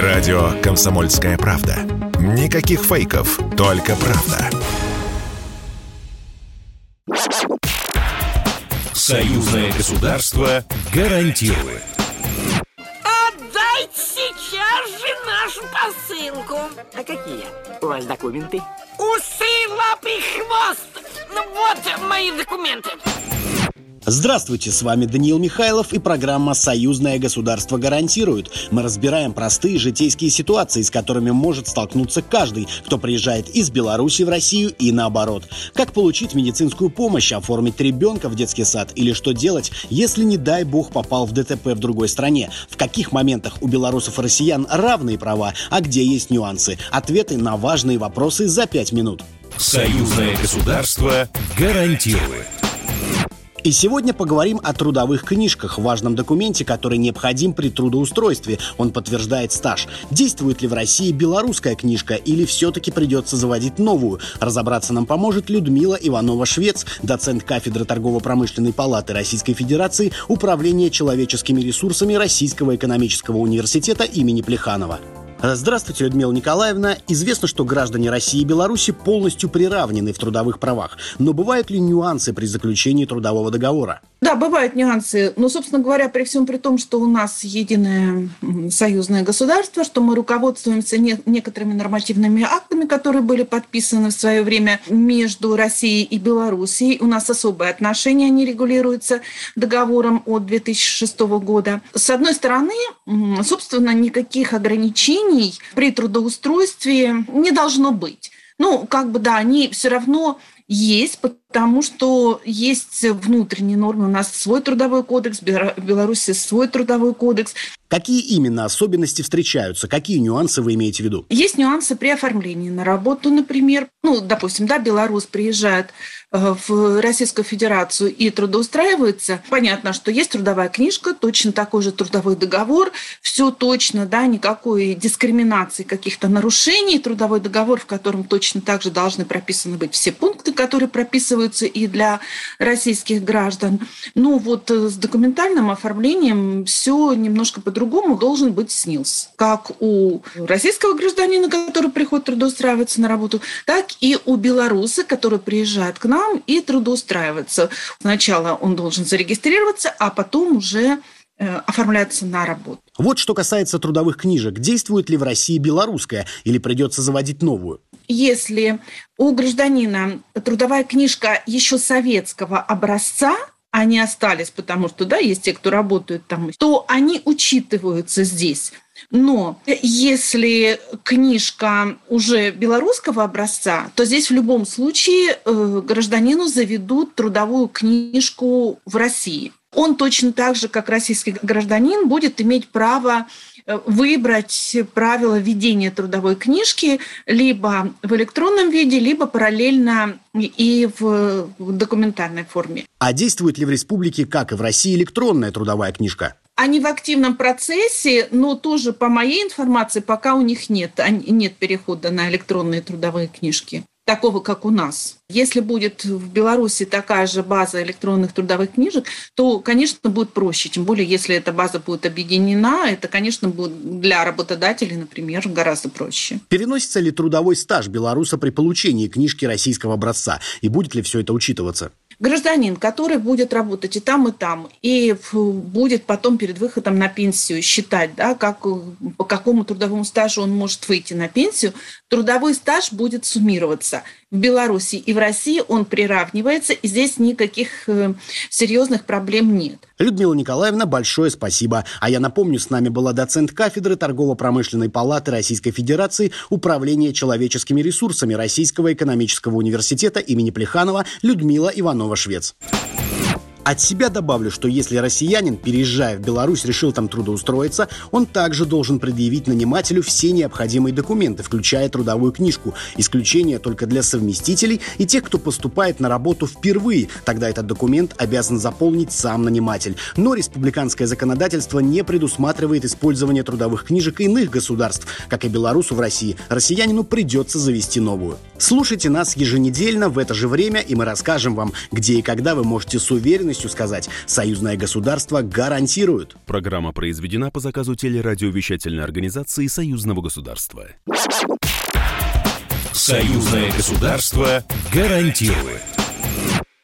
Радио «Комсомольская правда». Никаких фейков, только правда. Союзное государство гарантирует. Отдайте сейчас же нашу посылку. А какие у вас документы? Усы, лапы, хвост. Ну вот мои документы. Здравствуйте, с вами Даниил Михайлов и программа «Союзное государство гарантирует». Мы разбираем простые житейские ситуации, с которыми может столкнуться каждый, кто приезжает из Беларуси в Россию и наоборот. Как получить медицинскую помощь, оформить ребенка в детский сад или что делать, если, не дай бог, попал в ДТП в другой стране. В каких моментах у белорусов и россиян равные права, а где есть нюансы. Ответы на важные вопросы за пять минут. Союзное государство гарантирует. И сегодня поговорим о трудовых книжках, важном документе, который необходим при трудоустройстве. Он подтверждает стаж. Действует ли в России белорусская книжка или все-таки придется заводить новую? Разобраться нам поможет Людмила Иванова-Швец, доцент кафедры торгово-промышленной палаты Российской Федерации, Управления человеческими ресурсами Российского экономического университета имени Плеханова. Здравствуйте, Людмила Николаевна. Известно, что граждане России и Беларуси полностью приравнены в трудовых правах. Но бывают ли нюансы при заключении трудового договора? Да, бывают нюансы. Но, собственно говоря, при всем при том, что у нас единое союзное государство, что мы руководствуемся не, некоторыми нормативными актами, которые были подписаны в свое время между Россией и Белоруссией. У нас особые отношения, они регулируются договором от 2006 года. С одной стороны, собственно, никаких ограничений при трудоустройстве не должно быть. Ну, как бы, да, они все равно есть, потому что есть внутренние нормы. У нас свой трудовой кодекс, в Беларуси свой трудовой кодекс. Какие именно особенности встречаются? Какие нюансы вы имеете в виду? Есть нюансы при оформлении на работу, например. Ну, допустим, да, белорус приезжает в Российскую Федерацию и трудоустраивается. Понятно, что есть трудовая книжка, точно такой же трудовой договор, все точно, да, никакой дискриминации, каких-то нарушений. Трудовой договор, в котором точно так же должны прописаны быть все пункты, которые прописываются и для российских граждан. Ну вот э, с документальным оформлением все немножко по-другому должен быть СНИЛС. Как у российского гражданина, который приходит трудоустраиваться на работу, так и у белоруса, который приезжает к нам и трудоустраивается. Сначала он должен зарегистрироваться, а потом уже э, оформляться на работу. Вот что касается трудовых книжек. Действует ли в России белорусская или придется заводить новую? если у гражданина трудовая книжка еще советского образца, они остались, потому что, да, есть те, кто работают там, то они учитываются здесь. Но если книжка уже белорусского образца, то здесь в любом случае э, гражданину заведут трудовую книжку в России. Он точно так же, как российский гражданин, будет иметь право выбрать правила ведения трудовой книжки либо в электронном виде, либо параллельно и в документальной форме. А действует ли в республике, как и в России, электронная трудовая книжка? Они в активном процессе, но тоже, по моей информации, пока у них нет, нет перехода на электронные трудовые книжки такого, как у нас. Если будет в Беларуси такая же база электронных трудовых книжек, то, конечно, будет проще. Тем более, если эта база будет объединена, это, конечно, будет для работодателей, например, гораздо проще. Переносится ли трудовой стаж белоруса при получении книжки российского образца? И будет ли все это учитываться? Гражданин, который будет работать и там, и там, и будет потом перед выходом на пенсию считать, да, как, по какому трудовому стажу он может выйти на пенсию, трудовой стаж будет суммироваться. В Беларуси и в России он приравнивается, и здесь никаких э, серьезных проблем нет. Людмила Николаевна, большое спасибо. А я напомню, с нами была доцент кафедры торгово-промышленной палаты Российской Федерации Управления человеческими ресурсами Российского экономического университета имени Плеханова Людмила Иванова-Швец. От себя добавлю, что если россиянин, переезжая в Беларусь, решил там трудоустроиться, он также должен предъявить нанимателю все необходимые документы, включая трудовую книжку. Исключение только для совместителей и тех, кто поступает на работу впервые. Тогда этот документ обязан заполнить сам наниматель. Но республиканское законодательство не предусматривает использование трудовых книжек иных государств. Как и белорусу в России, россиянину придется завести новую. Слушайте нас еженедельно в это же время, и мы расскажем вам, где и когда вы можете с уверенностью уверенностью сказать, союзное государство гарантирует. Программа произведена по заказу телерадиовещательной организации Союзного государства. Союзное государство гарантирует.